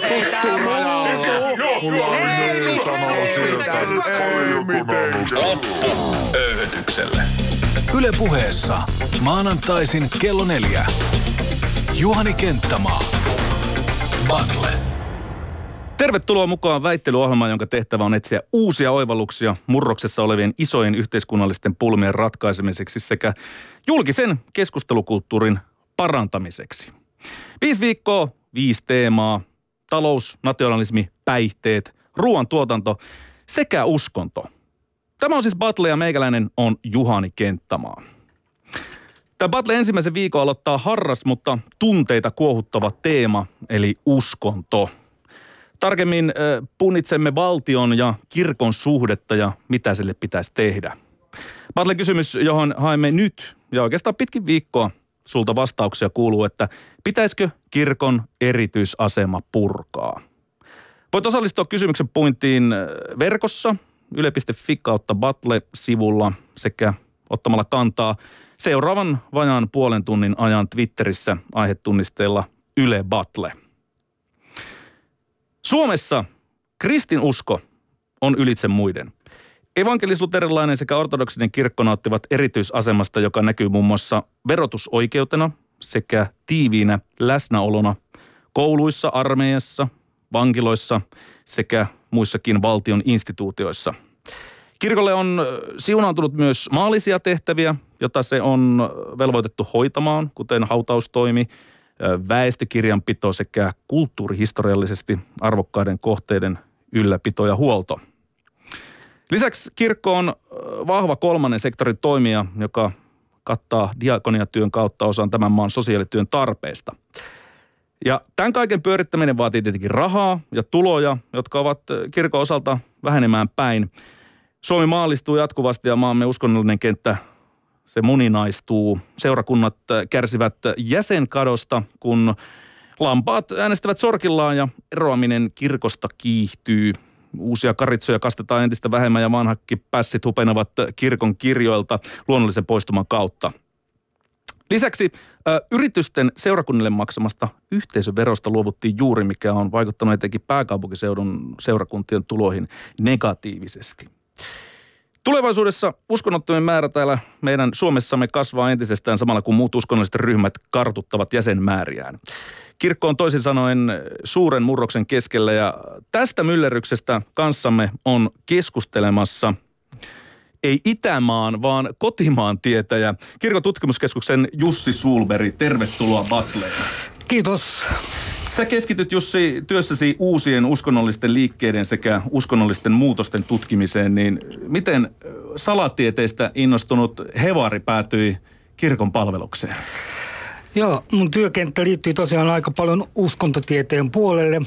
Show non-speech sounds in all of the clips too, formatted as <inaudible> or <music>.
tuttu. Yle puheessa maanantaisin kello neljä. Juhani Kenttämaa. Battle. Tervetuloa mukaan väittelyohjelmaan, jonka tehtävä on etsiä uusia oivalluksia murroksessa olevien isojen yhteiskunnallisten pulmien ratkaisemiseksi sekä julkisen keskustelukulttuurin parantamiseksi. Viisi viikkoa, viisi teemaa, talous, nationalismi, päihteet, ruoantuotanto sekä uskonto. Tämä on siis Battle ja meikäläinen on Juhani Kenttämaa. Tämä Battle ensimmäisen viikon aloittaa harras, mutta tunteita kuohuttava teema, eli uskonto. Tarkemmin äh, punnitsemme valtion ja kirkon suhdetta ja mitä sille pitäisi tehdä. Battle kysymys, johon haemme nyt ja oikeastaan pitkin viikkoa sulta vastauksia kuuluu, että pitäisikö kirkon erityisasema purkaa? Voit osallistua kysymyksen puintiin verkossa yle.fi kautta Battle-sivulla sekä ottamalla kantaa seuraavan vajaan puolen tunnin ajan Twitterissä aihetunnisteella Yle Battle. Suomessa kristinusko on ylitse muiden. Evankelisluterilainen sekä ortodoksinen kirkko nauttivat erityisasemasta, joka näkyy muun muassa verotusoikeutena sekä tiiviinä läsnäolona kouluissa, armeijassa, vankiloissa sekä muissakin valtion instituutioissa. Kirkolle on siunaantunut myös maallisia tehtäviä, jota se on velvoitettu hoitamaan, kuten hautaustoimi, väestökirjanpito sekä kulttuurihistoriallisesti arvokkaiden kohteiden ylläpito ja huolto. Lisäksi kirkko on vahva kolmannen sektorin toimija, joka kattaa diakoniatyön kautta osan tämän maan sosiaalityön tarpeesta. Ja tämän kaiken pyörittäminen vaatii tietenkin rahaa ja tuloja, jotka ovat kirkon osalta vähenemään päin. Suomi maallistuu jatkuvasti ja maamme uskonnollinen kenttä se muninaistuu. Seurakunnat kärsivät jäsenkadosta, kun lampaat äänestävät sorkillaan ja eroaminen kirkosta kiihtyy. Uusia karitsoja kastetaan entistä vähemmän ja vanhakki pässit hupenevat kirkon kirjoilta luonnollisen poistuman kautta. Lisäksi ä, yritysten seurakunnille maksamasta yhteisöverosta luovuttiin juuri, mikä on vaikuttanut etenkin pääkaupunkiseudun seurakuntien tuloihin negatiivisesti. Tulevaisuudessa uskonnottomien määrä täällä meidän Suomessamme kasvaa entisestään samalla kun muut uskonnolliset ryhmät kartuttavat jäsenmääriään. Kirkko on toisin sanoen suuren murroksen keskellä ja tästä myllerryksestä kanssamme on keskustelemassa ei Itämaan, vaan kotimaan tietäjä, kirkon tutkimuskeskuksen Jussi Sulberi. Tervetuloa Battleen. Kiitos. Sä keskityt Jussi työssäsi uusien uskonnollisten liikkeiden sekä uskonnollisten muutosten tutkimiseen, niin miten salatieteistä innostunut Hevari päätyi kirkon palvelukseen? Joo, mun työkenttä liittyy tosiaan aika paljon uskontotieteen puolelle.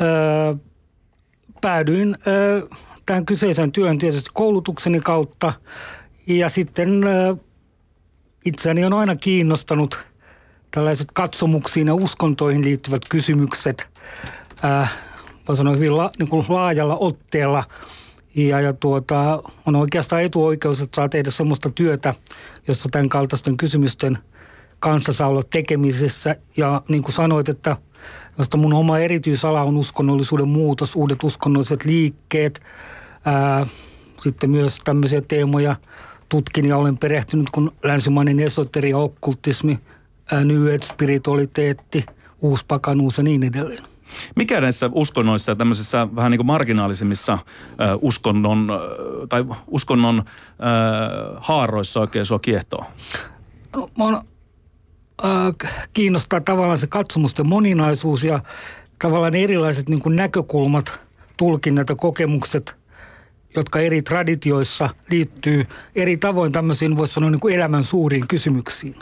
Öö, päädyin öö, tähän kyseiseen työn tietysti koulutukseni kautta ja sitten öö, itseäni on aina kiinnostanut – tällaiset katsomuksiin ja uskontoihin liittyvät kysymykset, ää, voi sanoa hyvin la, niin kuin laajalla otteella. Ja, ja tuota, on oikeastaan etuoikeus, että saa tehdä sellaista työtä, jossa tämän kaltaisten kysymysten kanssa saa olla tekemisessä. Ja niin kuin sanoit, että josta mun oma erityisala on uskonnollisuuden muutos, uudet uskonnolliset liikkeet, ää, sitten myös tämmöisiä teemoja tutkin ja olen perehtynyt, kun länsimainen esoteria, okkultismi – New Age, spiritualiteetti, uuspakanuus ja niin edelleen. Mikä näissä uskonnoissa ja tämmöisissä vähän niin kuin marginaalisimmissa äh, uskonnon, äh, tai uskonnon äh, haaroissa oikein sua kiehtoo? No, on, äh, kiinnostaa tavallaan se katsomusten moninaisuus ja tavallaan erilaiset niin kuin näkökulmat, tulkinnat ja kokemukset, jotka eri traditioissa liittyy eri tavoin tämmöisiin, voisi sanoa, niin kuin elämän suuriin kysymyksiin.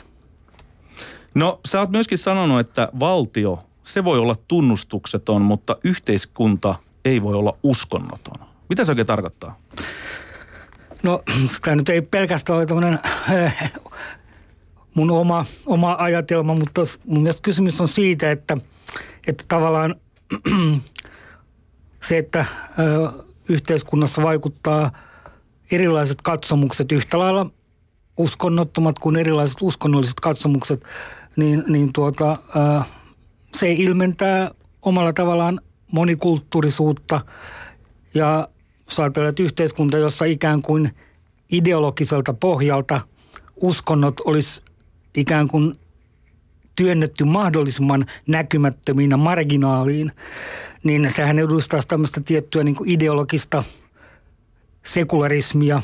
No sä oot myöskin sanonut, että valtio, se voi olla tunnustukseton, mutta yhteiskunta ei voi olla uskonnoton. Mitä se oikein tarkoittaa? No tämä nyt ei pelkästään ole tämmöinen äh, mun oma, oma ajatelma, mutta mun mielestä kysymys on siitä, että, että tavallaan <clears throat> se, että yhteiskunnassa vaikuttaa erilaiset katsomukset yhtä lailla uskonnottomat kuin erilaiset uskonnolliset katsomukset – niin, niin tuota, se ilmentää omalla tavallaan monikulttuurisuutta. Ja jos ajatellaan, yhteiskunta, jossa ikään kuin ideologiselta pohjalta uskonnot olisi ikään kuin työnnetty mahdollisimman näkymättömiin ja marginaaliin, niin sehän edustaa tämmöistä tiettyä niin ideologista sekularismia,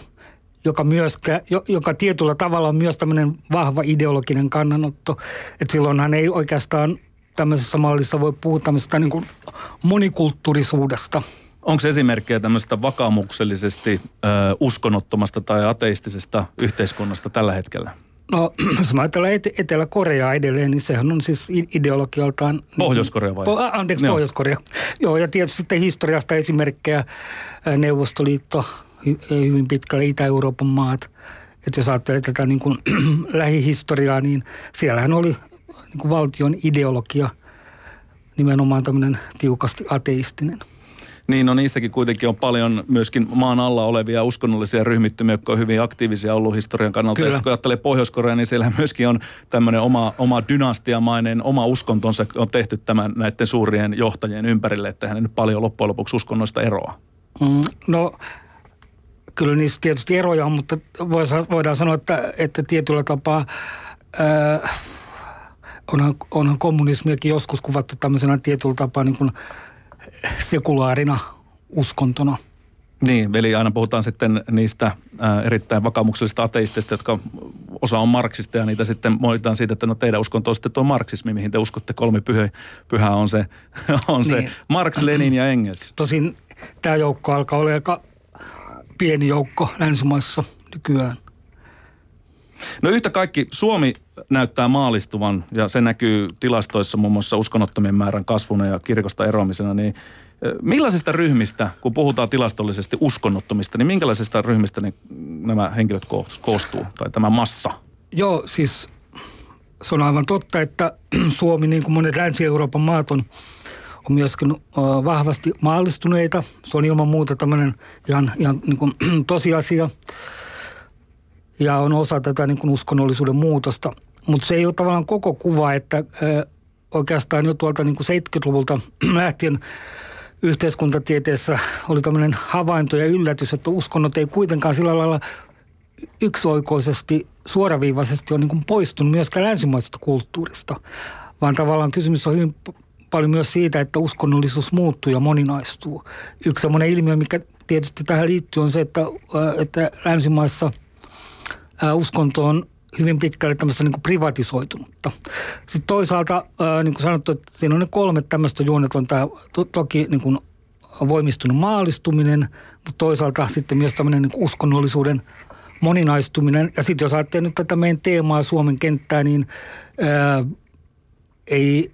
joka, myöskä, joka tietyllä tavalla on myös tämmöinen vahva ideologinen kannanotto. Että silloinhan ei oikeastaan tämmöisessä mallissa voi puhua tämmöistä niin kuin monikulttuurisuudesta. Onko esimerkkejä tämmöistä vakaumuksellisesti ö, uskonnottomasta tai ateistisesta yhteiskunnasta tällä hetkellä? No, <clears throat> jos mä ajatellaan Etelä-Koreaa edelleen, niin sehän on siis ideologialtaan... Niin Pohjois-Korea vai? Po, anteeksi, Joo. Pohjois-Korea. Joo, ja tietysti sitten historiasta esimerkkejä Neuvostoliitto, hyvin pitkälle Itä-Euroopan maat. Että jos ajattelee tätä niin kuin <clears throat> lähihistoriaa, niin siellähän oli niin kuin valtion ideologia nimenomaan tämmöinen tiukasti ateistinen. Niin, no niissäkin kuitenkin on paljon myöskin maan alla olevia uskonnollisia ryhmittymiä, jotka on hyvin aktiivisia ollut historian kannalta. Kyllä. Ja kun ajattelee pohjois niin siellä <laughs> myöskin on tämmöinen oma, oma dynastiamainen, oma uskontonsa on tehty tämän näiden suurien johtajien ympärille, että hän nyt paljon loppujen lopuksi uskonnoista eroa. Mm, no kyllä niissä tietysti eroja on, mutta voidaan sanoa, että, että tietyllä tapaa... Ää, onhan, onhan kommunismiakin joskus kuvattu tämmöisenä tietyllä tapaa niin kuin sekulaarina uskontona. Niin, eli aina puhutaan sitten niistä erittäin vakaumuksellisista ateistista, jotka osa on marksista ja niitä sitten moitaan siitä, että no teidän uskonto on sitten tuo marksismi, mihin te uskotte kolme pyhä, pyhä on se, <laughs> on niin. se Marx, Lenin ja Engels. Tosin tämä joukko alkaa olla aika pieni joukko länsimaissa nykyään. No yhtä kaikki Suomi näyttää maalistuvan ja se näkyy tilastoissa muun muassa uskonnottomien määrän kasvuna ja kirkosta eroamisena, niin millaisista ryhmistä, kun puhutaan tilastollisesti uskonnottomista, niin minkälaisista ryhmistä ne, nämä henkilöt koostuu tai tämä massa? Joo, siis se on aivan totta, että <clears throat> Suomi, niin kuin monet Länsi-Euroopan maat on, on myöskin vahvasti maallistuneita. Se on ilman muuta tämmöinen ihan, ihan niin kuin <clears throat> tosiasia ja on osa tätä niin kuin uskonnollisuuden muutosta. Mutta se ei ole tavallaan koko kuva, että oikeastaan jo tuolta niin kuin 70-luvulta <clears throat> lähtien yhteiskuntatieteessä oli tämmöinen havainto ja yllätys, että uskonnot ei kuitenkaan sillä lailla yksioikoisesti, suoraviivaisesti ole niin kuin poistunut myöskään länsimaisesta kulttuurista, vaan tavallaan kysymys on hyvin paljon myös siitä, että uskonnollisuus muuttuu ja moninaistuu. Yksi semmoinen ilmiö, mikä tietysti tähän liittyy, on se, että, että länsimaissa – uskonto on hyvin pitkälle tämmöistä niin privatisoitunutta. Sitten toisaalta, niin kuin sanottu, että siinä on ne kolme tämmöistä juonet, on tämä to, toki niin kuin voimistunut maallistuminen, mutta toisaalta sitten myös tämmöinen niin uskonnollisuuden moninaistuminen. Ja sitten jos ajattelee nyt tätä meidän teemaa Suomen kenttää, niin ää, ei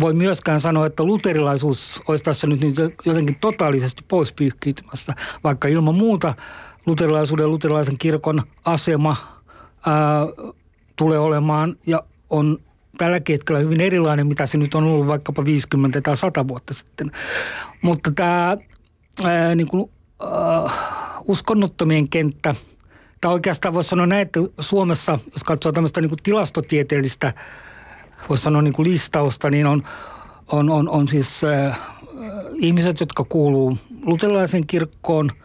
voi myöskään sanoa, että luterilaisuus olisi tässä nyt jotenkin totaalisesti pois pyyhkiytymässä, vaikka ilman muuta – luterilaisuuden luterilaisen kirkon asema ää, tulee olemaan ja on tällä hetkellä hyvin erilainen, mitä se nyt on ollut vaikkapa 50 tai 100 vuotta sitten. Mutta tämä ää, niin kuin, ää, uskonnottomien kenttä, tai oikeastaan voisi sanoa näin, että Suomessa, jos katsoo tämmöistä niin kuin tilastotieteellistä, voisi sanoa niin kuin listausta, niin on, on, on, on siis ää, ihmiset, jotka kuuluu luterilaisen kirkkoon –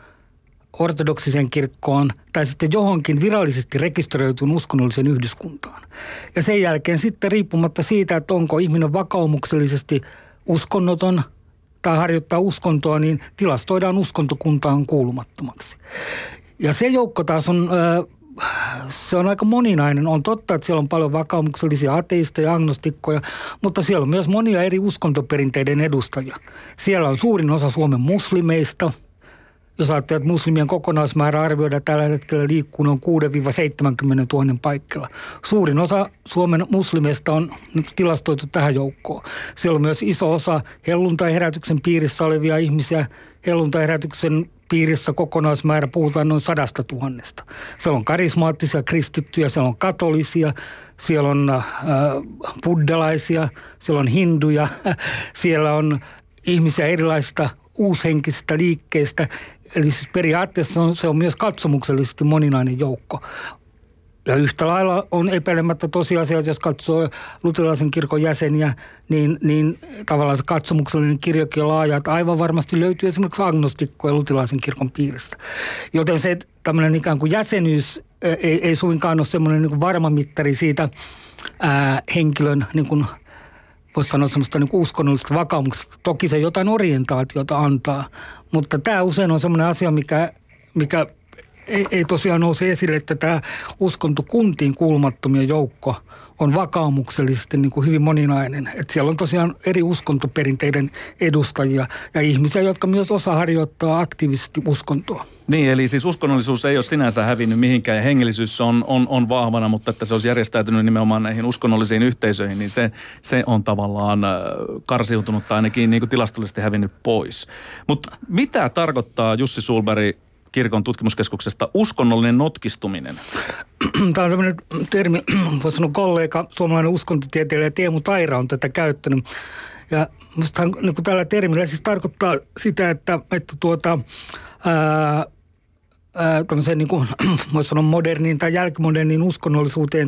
ortodoksiseen kirkkoon tai sitten johonkin virallisesti rekisteröityyn uskonnolliseen yhdyskuntaan. Ja sen jälkeen sitten riippumatta siitä, että onko ihminen vakaumuksellisesti uskonnoton tai harjoittaa uskontoa, niin tilastoidaan uskontokuntaan kuulumattomaksi. Ja se joukko taas on, se on aika moninainen. On totta, että siellä on paljon vakaumuksellisia ateisteja, agnostikkoja, mutta siellä on myös monia eri uskontoperinteiden edustajia. Siellä on suurin osa Suomen muslimeista – jos ajattelee, että muslimien kokonaismäärä arvioidaan tällä hetkellä liikkuu noin 6-70 000 paikalla. Suurin osa Suomen muslimeista on nyt tilastoitu tähän joukkoon. Siellä on myös iso osa helluntai-herätyksen piirissä olevia ihmisiä. Helluntai-herätyksen piirissä kokonaismäärä puhutaan noin sadasta tuhannesta. Siellä on karismaattisia kristittyjä, siellä on katolisia, siellä on äh, buddalaisia, siellä on hinduja, <laughs> siellä on ihmisiä erilaisista uushenkisistä liikkeistä, Eli siis periaatteessa on, se on myös katsomuksellisesti moninainen joukko. ja yhtä lailla on epäilemättä tosiasia, että jos katsoo luterilaisen kirkon jäseniä, niin, niin tavallaan se katsomuksellinen kirjokin on laaja, että aivan varmasti löytyy esimerkiksi agnostikkoja luterilaisen kirkon piirissä. Joten se tämmöinen ikään kuin jäsenyys ei, ei suinkaan ole semmoinen niin varma mittari siitä ää, henkilön niin kuin voisi sanoa semmoista niin uskonnollista vakaumuksesta. Toki se jotain orientaatiota antaa, mutta tämä usein on semmoinen asia, mikä, mikä ei, ei tosiaan nouse esille, että tämä uskonto kuntiin kuulumattomia joukko on vakaumuksellisesti niin kuin hyvin moninainen. Että siellä on tosiaan eri uskontoperinteiden edustajia ja ihmisiä, jotka myös osaa harjoittaa aktiivisesti uskontoa. Niin, eli siis uskonnollisuus ei ole sinänsä hävinnyt mihinkään ja hengellisyys on, on, on vahvana, mutta että se olisi järjestäytynyt nimenomaan näihin uskonnollisiin yhteisöihin, niin se, se on tavallaan äh, karsiutunut tai ainakin niin kuin tilastollisesti hävinnyt pois. Mutta mitä tarkoittaa Jussi Sulberg kirkon tutkimuskeskuksesta uskonnollinen notkistuminen? <clears throat> Tämä on tämmöinen termi, <clears throat> voisi sanoa kollega, suomalainen uskontotieteilijä Teemu Taira on tätä käyttänyt. Ja minusta niin tällä termillä siis tarkoittaa sitä, että, että tuota, ää, tämmöiseen niin kuin, <clears throat> voisi sanoa moderniin tai jälkimoderniin uskonnollisuuteen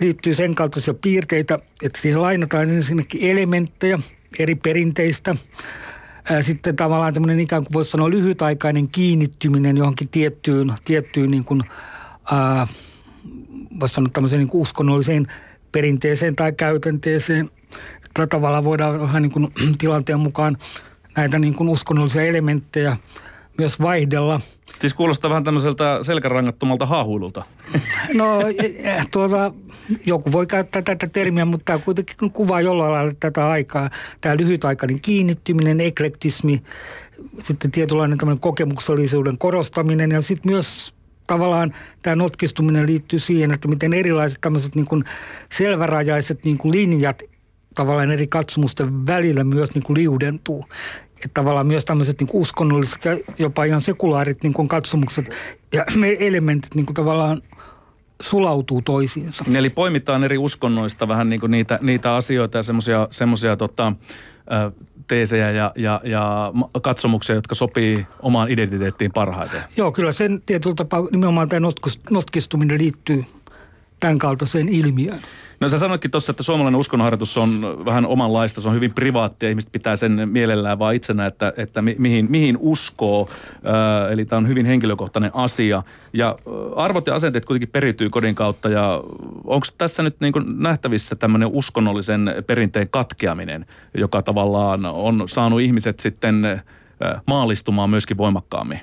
liittyy sen kaltaisia piirteitä, että siihen lainataan ensinnäkin elementtejä eri perinteistä – sitten tavallaan tämmöinen ikään kuin voisi sanoa lyhytaikainen kiinnittyminen johonkin tiettyyn, tiettyyn niin kuin, ää, voisi sanoa tämmöiseen niin uskonnolliseen perinteeseen tai käytänteeseen. Tällä tavalla voidaan vähän niin kuin <clears throat> tilanteen mukaan näitä niin kuin uskonnollisia elementtejä myös vaihdella – Siis kuulostaa vähän tämmöiseltä selkärangattomalta haahuilulta. No tuota, joku voi käyttää tätä termiä, mutta tämä kuitenkin kuvaa jollain lailla tätä aikaa. Tämä lyhytaikainen kiinnittyminen, eklektismi, sitten tietynlainen tämmöinen kokemuksellisuuden korostaminen ja sitten myös tavallaan tämä notkistuminen liittyy siihen, että miten erilaiset tämmöiset niin kuin selvärajaiset niin kuin linjat tavallaan eri katsomusten välillä myös niin kuin liudentuu että tavallaan myös tämmöiset niin uskonnolliset ja jopa ihan sekulaarit niin katsomukset ja <clears throat> elementit niin kuin tavallaan sulautuu toisiinsa. Eli poimitaan eri uskonnoista vähän niin kuin niitä, niitä asioita ja semmoisia semmosia, tota, teesejä ja, ja, ja katsomuksia, jotka sopii omaan identiteettiin parhaiten. Joo, kyllä sen tietyllä tapaa nimenomaan tämä notkistuminen liittyy tämän kaltaiseen ilmiöön. No sä sanoitkin tuossa, että suomalainen uskonnonharjoitus on vähän omanlaista, se on hyvin privaattia, ihmiset pitää sen mielellään vaan itsenä, että, että mi, mihin, mihin uskoo, äh, eli tämä on hyvin henkilökohtainen asia. Ja arvot ja asenteet kuitenkin periytyy kodin kautta ja onko tässä nyt niin nähtävissä tämmöinen uskonnollisen perinteen katkeaminen, joka tavallaan on saanut ihmiset sitten maalistumaan myöskin voimakkaammin?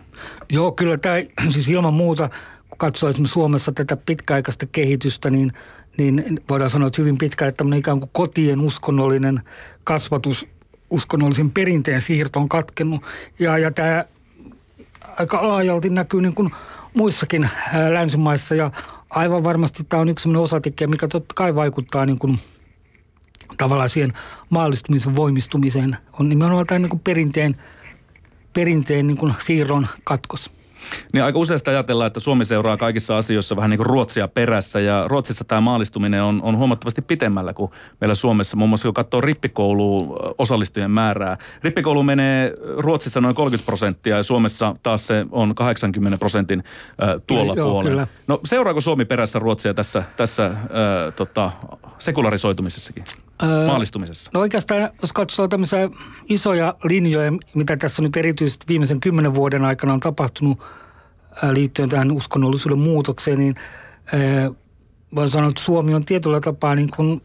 Joo, kyllä tämä <clears throat> siis ilman muuta, kun katsoo esimerkiksi Suomessa tätä pitkäaikaista kehitystä, niin – niin voidaan sanoa, että hyvin pitkälle tämmöinen ikään kuin kotien uskonnollinen kasvatus, uskonnollisen perinteen siirto on katkennut. Ja, ja tämä aika laajalti näkyy niin kuin muissakin länsimaissa ja aivan varmasti tämä on yksi osatekijä, mikä totta kai vaikuttaa niin kuin tavallaan siihen maallistumisen voimistumiseen. On nimenomaan tämä niin kuin perinteen, perinteen niin kuin siirron katkos. Niin aika useasti ajatellaan, että Suomi seuraa kaikissa asioissa vähän niin kuin Ruotsia perässä ja Ruotsissa tämä maalistuminen on, on huomattavasti pitemmällä kuin meillä Suomessa. Muun muassa kun katsoo rippikouluun osallistujien määrää. Rippikoulu menee Ruotsissa noin 30 prosenttia ja Suomessa taas se on 80 prosentin äh, tuolla Joo, puolella. Kyllä. No seuraako Suomi perässä Ruotsia tässä, tässä äh, tota, sekularisoitumisessakin, öö, maalistumisessa? No oikeastaan, jos katsoo tämmöisiä isoja linjoja, mitä tässä nyt erityisesti viimeisen kymmenen vuoden aikana on tapahtunut liittyen tähän uskonnollisuuden muutokseen, niin voin sanoa, että Suomi on tietyllä tapaa niin kuin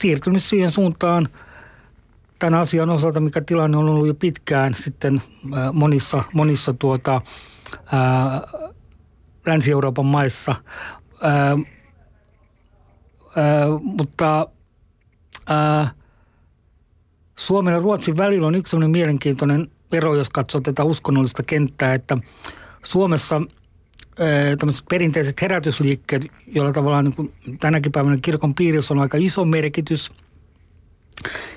siirtynyt siihen suuntaan tämän asian osalta, mikä tilanne on ollut jo pitkään sitten monissa, monissa tuota, ää, Länsi-Euroopan maissa. Ää, Mutta äh, Suomen ja Ruotsin välillä on yksi sellainen mielenkiintoinen ero, jos katsoo tätä uskonnollista kenttää, että Suomessa äh, tämmöiset perinteiset herätysliikkeet, joilla tavallaan niin kuin tänäkin päivänä kirkon piirissä on aika iso merkitys.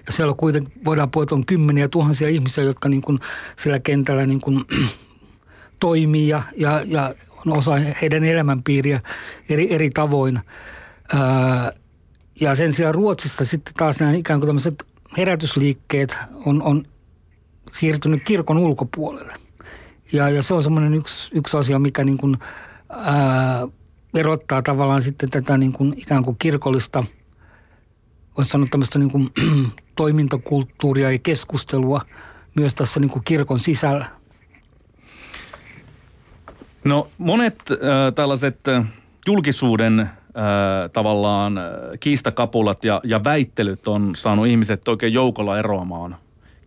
Ja siellä kuitenkin voidaan puhua, että on kymmeniä tuhansia ihmisiä, jotka niin kuin sillä kentällä niin kuin toimii ja, ja, ja on osa heidän elämänpiiriä eri, eri tavoin. Ja sen sijaan Ruotsissa sitten taas nämä ikään kuin tämmöiset herätysliikkeet on, on siirtynyt kirkon ulkopuolelle. Ja, ja se on semmoinen yksi, yksi asia, mikä niin kuin, ää, erottaa tavallaan sitten tätä niin kuin ikään kuin kirkollista, voisi sanoa tämmöistä niin kuin <clears throat> toimintakulttuuria ja keskustelua myös tässä niin kuin kirkon sisällä. No monet äh, tällaiset äh, julkisuuden tavallaan kiistakapulat ja, ja väittelyt on saanut ihmiset oikein joukolla eroamaan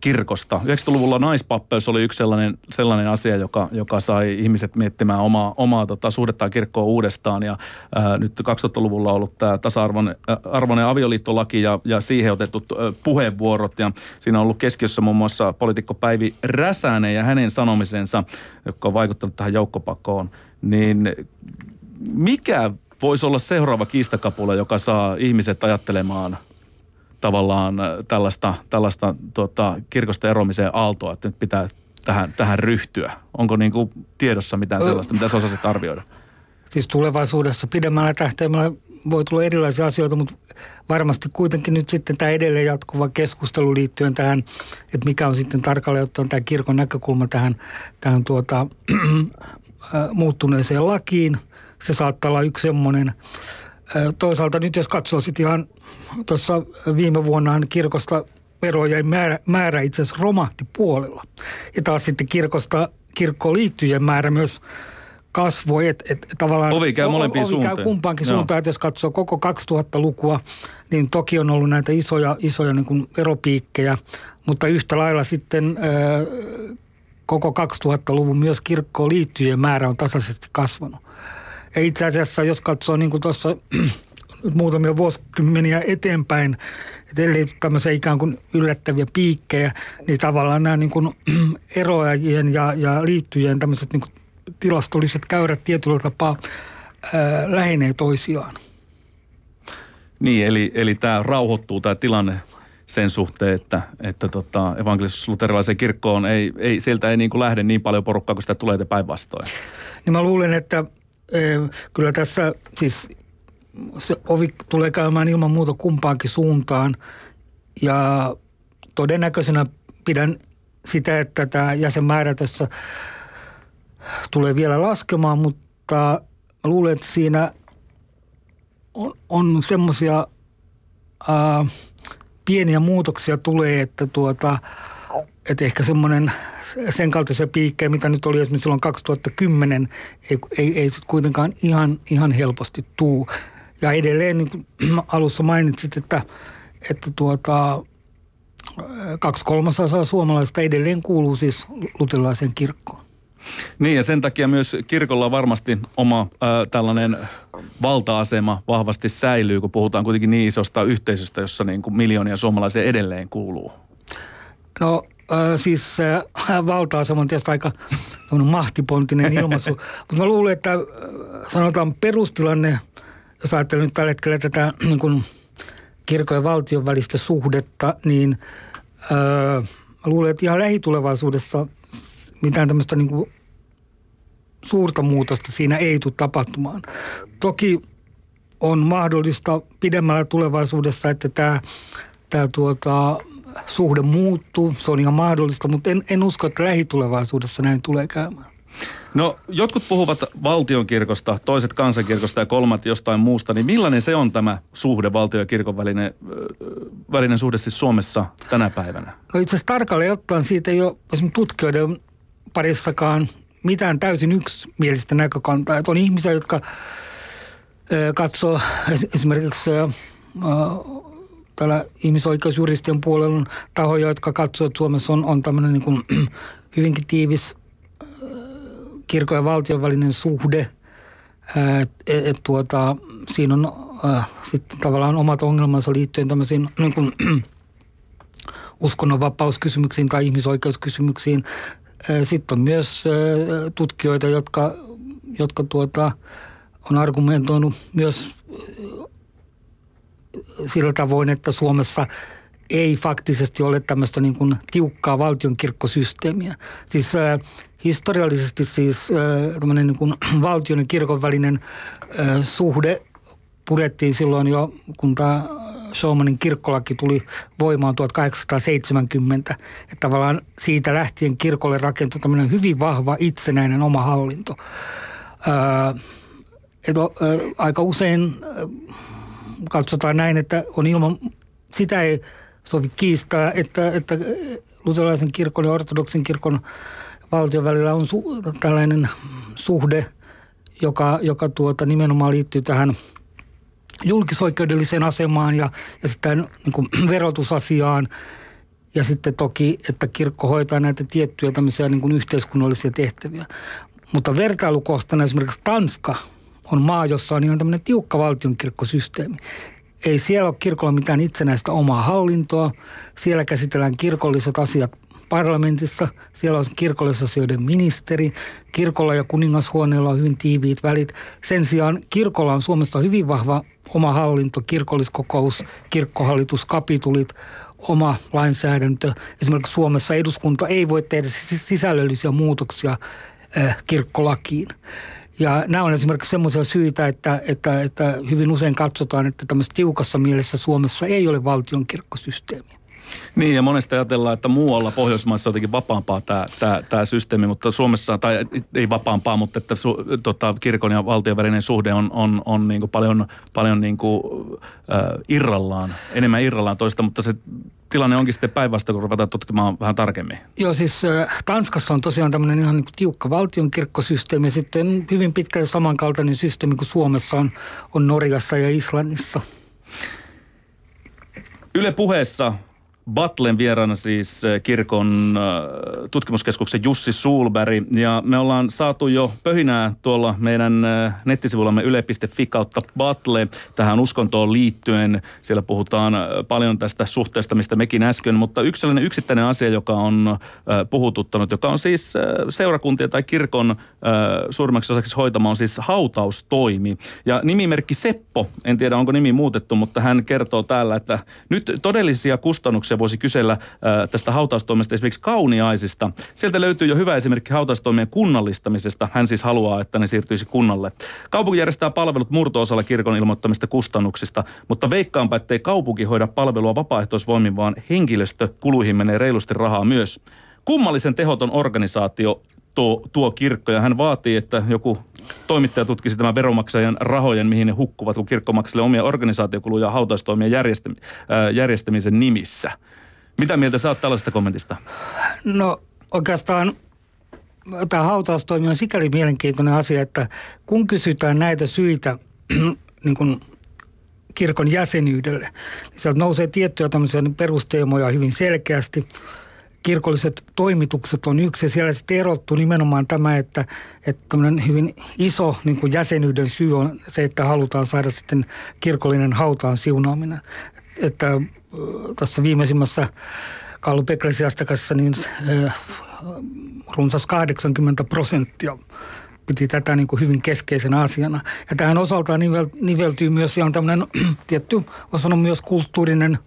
kirkosta. 90-luvulla naispappeus oli yksi sellainen, sellainen asia, joka, joka sai ihmiset miettimään omaa, omaa tota, suhdettaan kirkkoa uudestaan. Ja ää, nyt 2000-luvulla on ollut tämä tasa-arvoinen arvoinen avioliittolaki ja, ja siihen otetut ä, puheenvuorot. Ja siinä on ollut keskiössä muun muassa poliitikko Päivi Räsänen ja hänen sanomisensa, joka on vaikuttanut tähän joukkopakoon. Niin mikä voisi olla seuraava kiistakapula, joka saa ihmiset ajattelemaan – tavallaan äh, tällaista, tällaista tota, kirkosta eroamiseen aaltoa, että nyt pitää tähän, tähän ryhtyä? Onko niin kuin tiedossa mitään sellaista, mitä sä osasit arvioida? Siis tulevaisuudessa pidemmällä tähtäimellä voi tulla erilaisia asioita, mutta varmasti kuitenkin nyt sitten tämä edelleen jatkuva keskustelu liittyen tähän, että mikä on sitten tarkalleen ottaen tämä kirkon näkökulma tähän, tähän tuota, <clears throat> muuttuneeseen lakiin. Se saattaa olla yksi semmoinen. Toisaalta nyt jos katsoo sitten ihan tuossa viime vuonna kirkosta verojen määrä, määrä itse asiassa romahti puolella. Ja taas sitten kirkosta, kirkkoon liittyjen määrä myös kasvoi. Et, et, tavallaan ovi käy molempiin ovi suuntaan. käy kumpaankin Joo. suuntaan. Että jos katsoo koko 2000-lukua, niin toki on ollut näitä isoja, isoja niin kuin veropiikkejä, mutta yhtä lailla sitten ö, koko 2000-luvun myös kirkkoon määrä on tasaisesti kasvanut. Ja itse asiassa, jos katsoo niin kuin tuossa <clears throat> muutamia vuosikymmeniä eteenpäin, että ellei tämmöisiä ikään kuin yllättäviä piikkejä, niin tavallaan nämä niin kuin <clears throat> eroajien ja, ja liittyjien tämmöiset niin kuin tilastolliset käyrät tietyllä tapaa ää, lähenee toisiaan. Niin, eli, eli tämä rauhoittuu tämä tilanne sen suhteen, että, että tota, evankelis-luterilaiseen kirkkoon ei, ei, sieltä ei niin kuin lähde niin paljon porukkaa, kun sitä tulee päinvastoin. Niin mä luulen, että kyllä tässä siis se ovi tulee käymään ilman muuta kumpaankin suuntaan. Ja todennäköisenä pidän sitä, että tämä jäsenmäärä tässä tulee vielä laskemaan, mutta luulen, että siinä on, on semmoisia pieniä muutoksia tulee, että tuota, että ehkä semmoinen sen kaltaisia piikkejä, mitä nyt oli esimerkiksi silloin 2010, ei, ei, ei sitten kuitenkaan ihan, ihan helposti tuu. Ja edelleen, niin kuin <clears throat> alussa mainitsit, että, että tuota, kaksi kolmasosaa suomalaisista edelleen kuuluu siis luterilaiseen kirkkoon. Niin ja sen takia myös kirkolla varmasti oma äh, tällainen valta-asema vahvasti säilyy, kun puhutaan kuitenkin niin isosta yhteisöstä, jossa niin kuin miljoonia suomalaisia edelleen kuuluu. No äh, siis äh, <laughs> valta-asema on tietysti aika mahtipontinen <laughs> ilmaisu, mutta mä luulen, että sanotaan perustilanne – jos ajattelen nyt tällä hetkellä tätä <clears throat> niin kuin kirkon ja valtion välistä suhdetta, niin öö, luulen, että ihan lähitulevaisuudessa mitään tämmöistä niin kuin suurta muutosta siinä ei tule tapahtumaan. Toki on mahdollista pidemmällä tulevaisuudessa, että tämä, tämä tuota, suhde muuttuu. Se on ihan mahdollista, mutta en, en usko, että lähitulevaisuudessa näin tulee käymään. No jotkut puhuvat valtionkirkosta, toiset kansankirkosta ja kolmat jostain muusta, niin millainen se on tämä suhde valtio- ja kirkon välinen, välinen suhde siis Suomessa tänä päivänä? No itse asiassa tarkalleen ottaen siitä ei ole esimerkiksi tutkijoiden parissakaan mitään täysin yksimielistä näkökantaa. Että on ihmisiä, jotka katsoo esimerkiksi täällä ihmisoikeusjuristien puolella on tahoja, jotka katsoo, että Suomessa on, on tämmöinen niin kuin <clears throat> hyvinkin tiivis kirkon ja valtion välinen suhde. Et, et, tuota, siinä on äh, sitten tavallaan omat ongelmansa liittyen tämmöisiin <clears throat> niin kuin, <clears throat> uskonnonvapauskysymyksiin tai ihmisoikeuskysymyksiin. Sitten on myös tutkijoita, jotka, jotka tuota, on argumentoinut myös sillä tavoin, että Suomessa ei faktisesti ole tämmöistä niin kuin tiukkaa valtionkirkkosysteemiä. Siis äh, historiallisesti siis äh, niin kuin <clears throat> valtion ja kirkon välinen äh, suhde purettiin silloin jo, kun tämä Showmanin kirkkolaki tuli voimaan 1870. Että tavallaan siitä lähtien kirkolle rakentui tämmöinen hyvin vahva itsenäinen oma hallinto. Äh, että aika usein katsotaan näin, että on ilman, sitä ei sovi kiistää, että, että luterilaisen kirkon ja ortodoksin kirkon valtion välillä on su, tällainen suhde, joka, joka tuota, nimenomaan liittyy tähän julkisoikeudelliseen asemaan ja, ja sitten niin kuin, <clears throat> verotusasiaan. Ja sitten toki, että kirkko hoitaa näitä tiettyjä tämmöisiä niin kuin yhteiskunnallisia tehtäviä. Mutta vertailukohtana esimerkiksi Tanska on maa, jossa on ihan tämmöinen tiukka valtionkirkkosysteemi. Ei siellä ole kirkolla mitään itsenäistä omaa hallintoa. Siellä käsitellään kirkolliset asiat parlamentissa. Siellä on kirkollisasioiden ministeri. Kirkolla ja kuningashuoneella on hyvin tiiviit välit. Sen sijaan kirkolla on Suomessa hyvin vahva oma hallinto, kirkolliskokous, kirkkohallitus, kapitulit, oma lainsäädäntö. Esimerkiksi Suomessa eduskunta ei voi tehdä sisällöllisiä muutoksia äh, kirkkolakiin. Ja nämä on esimerkiksi semmoisia syitä, että, että, että hyvin usein katsotaan, että tämmöisessä tiukassa mielessä Suomessa ei ole valtion kirkkosysteemiä. Niin, ja monesti ajatellaan, että muualla Pohjoismaissa on jotenkin vapaampaa tämä, tämä, tämä systeemi, mutta Suomessa, tai ei vapaampaa, mutta että su, tota, kirkon ja valtion välinen suhde on, on, on niin kuin paljon, paljon niin kuin, äh, irrallaan, enemmän irrallaan toista, mutta se tilanne onkin sitten päinvastoin, kun ruvetaan tutkimaan vähän tarkemmin. Joo, siis Tanskassa on tosiaan tämmöinen ihan niin tiukka valtionkirkkosysteemi ja sitten hyvin pitkälle samankaltainen systeemi kuin Suomessa on, on Norjassa ja Islannissa. Yle puheessa Batlen vieraana siis äh, kirkon äh, tutkimuskeskuksen Jussi Sulberg. Ja me ollaan saatu jo pöhinää tuolla meidän äh, nettisivullamme yle.fi kautta Batle tähän uskontoon liittyen. Siellä puhutaan paljon tästä suhteesta, mistä mekin äsken, mutta yksi sellainen yksittäinen asia, joka on puhututtanut, joka on siis seurakuntien tai kirkon suurimmaksi osaksi hoitama, on siis hautaustoimi. Ja nimimerkki Seppo, en tiedä onko nimi muutettu, mutta hän kertoo täällä, että nyt todellisia kustannuksia kysymyksiä voisi kysellä tästä hautaustoimesta, esimerkiksi kauniaisista. Sieltä löytyy jo hyvä esimerkki hautaustoimien kunnallistamisesta. Hän siis haluaa, että ne siirtyisi kunnalle. Kaupunki järjestää palvelut murto-osalla kirkon ilmoittamista kustannuksista, mutta veikkaanpa, ettei kaupunki hoida palvelua vapaaehtoisvoimin, vaan henkilöstö kuluihin menee reilusti rahaa myös. Kummallisen tehoton organisaatio tuo, tuo kirkko ja hän vaatii, että joku toimittaja tutkisi tämän veromaksajan rahojen, mihin ne hukkuvat, kun kirkko maksaa omia organisaatiokuluja hautaustoimien järjestäm, järjestämisen nimissä. Mitä mieltä sä oot tällaisesta kommentista? No oikeastaan tämä hautaustoimi on sikäli mielenkiintoinen asia, että kun kysytään näitä syitä <clears throat> niin kuin kirkon jäsenyydelle, niin sieltä nousee tiettyjä tämmöisiä perusteemoja hyvin selkeästi – kirkolliset toimitukset on yksi ja siellä sitten erottu nimenomaan tämä, että, että hyvin iso niin kuin jäsenyyden syy on se, että halutaan saada sitten kirkollinen hautaan siunaaminen. Että tässä viimeisimmässä Kallu Eklesiastakassa niin runsas 80 prosenttia piti tätä niin kuin hyvin keskeisenä asiana. Ja tähän osaltaan nivel, niveltyy myös ihan tämmöinen <clears throat> tietty, on myös kulttuurinen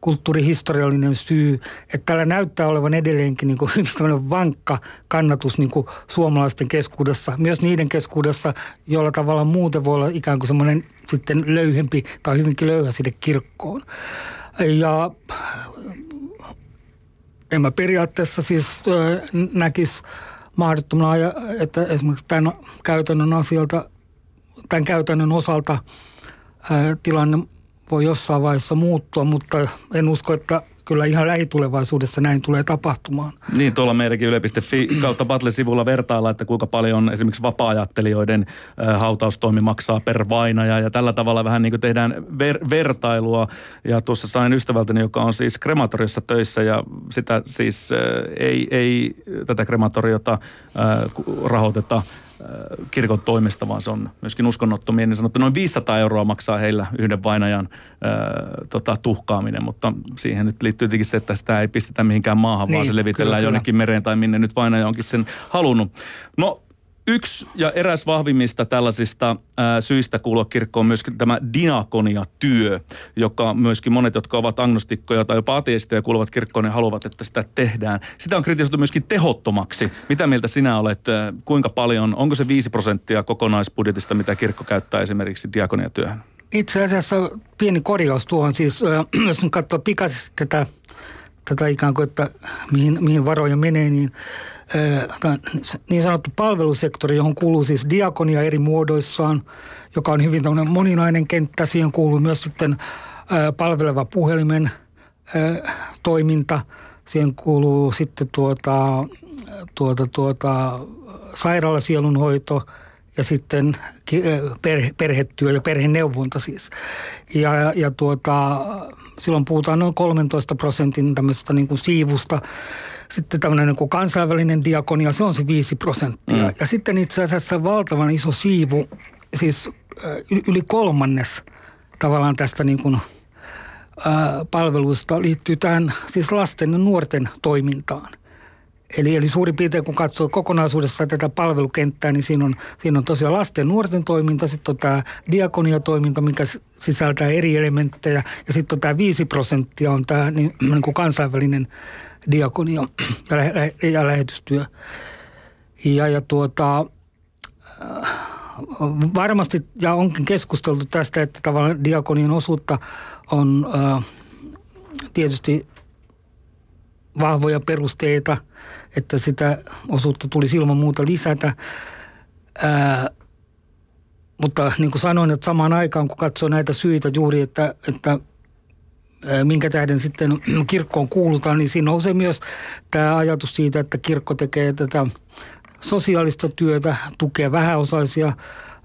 kulttuurihistoriallinen syy, että täällä näyttää olevan edelleenkin <laughs> niin kuin vankka kannatus niin kuin suomalaisten keskuudessa, myös niiden keskuudessa, joilla tavalla muuten voi olla ikään kuin semmoinen sitten löyhempi tai hyvinkin löyhä sinne kirkkoon. Ja en mä periaatteessa siis näkisi mahdottomana, että esimerkiksi tämän käytännön asialta, tämän käytännön osalta tilanne voi jossain vaiheessa muuttua, mutta en usko, että kyllä ihan lähitulevaisuudessa näin tulee tapahtumaan. Niin, tuolla meidänkin yle.fi kautta Battle-sivulla vertailla, että kuinka paljon esimerkiksi vapaa-ajattelijoiden hautaustoimi maksaa per vainaja ja tällä tavalla vähän niin kuin tehdään ver- vertailua. Ja tuossa sain ystävältäni, joka on siis krematoriossa töissä ja sitä siis ei, ei tätä krematoriota rahoiteta – kirkon toimesta, vaan se on myöskin uskonnottomien, niin sanottu noin 500 euroa maksaa heillä yhden vainajan ää, tota, tuhkaaminen, mutta siihen nyt liittyy tietenkin se, että sitä ei pistetä mihinkään maahan, niin, vaan se levitellään kyllä, jonnekin kyllä. mereen tai minne nyt vainaja onkin sen halunnut. No Yksi ja eräs vahvimmista tällaisista ää, syistä kuulua kirkkoon on myöskin tämä diakonia-työ, joka myöskin monet, jotka ovat agnostikkoja tai jopa ateisteja kuuluvat kirkkoon, niin haluavat, että sitä tehdään. Sitä on kritisoitu myöskin tehottomaksi. Mitä mieltä sinä olet, kuinka paljon, onko se 5 prosenttia kokonaisbudjetista, mitä kirkko käyttää esimerkiksi diakonia-työhön? Itse asiassa pieni korjaus tuohon siis, äh, <clears throat> jos katsoo pikaisesti tätä tätä ikään kuin, että mihin, mihin varoja menee, niin niin sanottu palvelusektori, johon kuuluu siis diakonia eri muodoissaan, joka on hyvin moninainen kenttä. Siihen kuuluu myös sitten palveleva puhelimen toiminta. Siihen kuuluu sitten tuota, tuota, tuota, sairaalasielunhoito – ja sitten perhe, perhetyö ja perheneuvonta siis. Ja, ja tuota, silloin puhutaan noin 13 prosentin tämmöisestä niin kuin siivusta. Sitten tämmöinen niin kuin kansainvälinen diakonia, se on se 5 prosenttia. Mm. Ja sitten itse asiassa valtavan iso siivu, siis yli kolmannes tavallaan tästä niin kuin, palveluista liittyy tähän siis lasten ja nuorten toimintaan – Eli, eli suurin piirtein kun katsoo kokonaisuudessa tätä palvelukenttää, niin siinä on, siinä on tosiaan lasten nuorten toiminta, sitten on tämä diakoniatoiminta, mikä sisältää eri elementtejä, ja sitten on tämä 5 prosenttia on tämä niin, <clears throat> niin kuin kansainvälinen diakonia <clears throat> ja, lä- ja lähetystyö. Ja, ja tuota, varmasti, ja onkin keskusteltu tästä, että tavallaan diakonian osuutta on äh, tietysti vahvoja perusteita, että sitä osuutta tulisi ilman muuta lisätä. Ää, mutta niin kuin sanoin, että samaan aikaan kun katsoo näitä syitä juuri, että, että minkä tähden sitten <clears throat> kirkkoon kuulutaan, niin siinä nousee myös tämä ajatus siitä, että kirkko tekee tätä sosiaalista työtä, tukee vähäosaisia,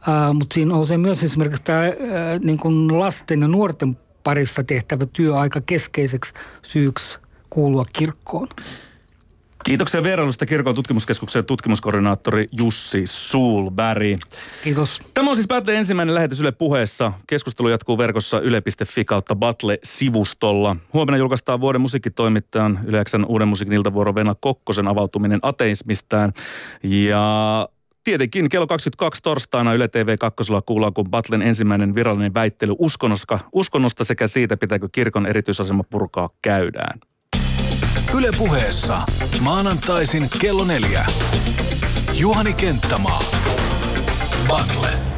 ää, mutta siinä nousee myös esimerkiksi tämä ää, niin kuin lasten ja nuorten parissa tehtävä työ aika keskeiseksi syyksi kuulua kirkkoon. Kiitoksia vierailusta Kirkon tutkimuskeskuksen tutkimuskoordinaattori Jussi Suulberg. Kiitos. Tämä on siis Battle ensimmäinen lähetys Yle puheessa. Keskustelu jatkuu verkossa yle.fi kautta Battle-sivustolla. Huomenna julkaistaan vuoden musiikkitoimittajan Yleksän uuden musiikin iltavuoro Venla Kokkosen avautuminen ateismistään. Ja Tietenkin kello 22 torstaina Yle TV 2 kuullaan, kun Battlen ensimmäinen virallinen väittely uskonnosta, uskonnosta sekä siitä, pitääkö kirkon erityisasema purkaa käydään. Ylepuheessa maanantaisin kello neljä. Juhani Kenttämaa. Battle.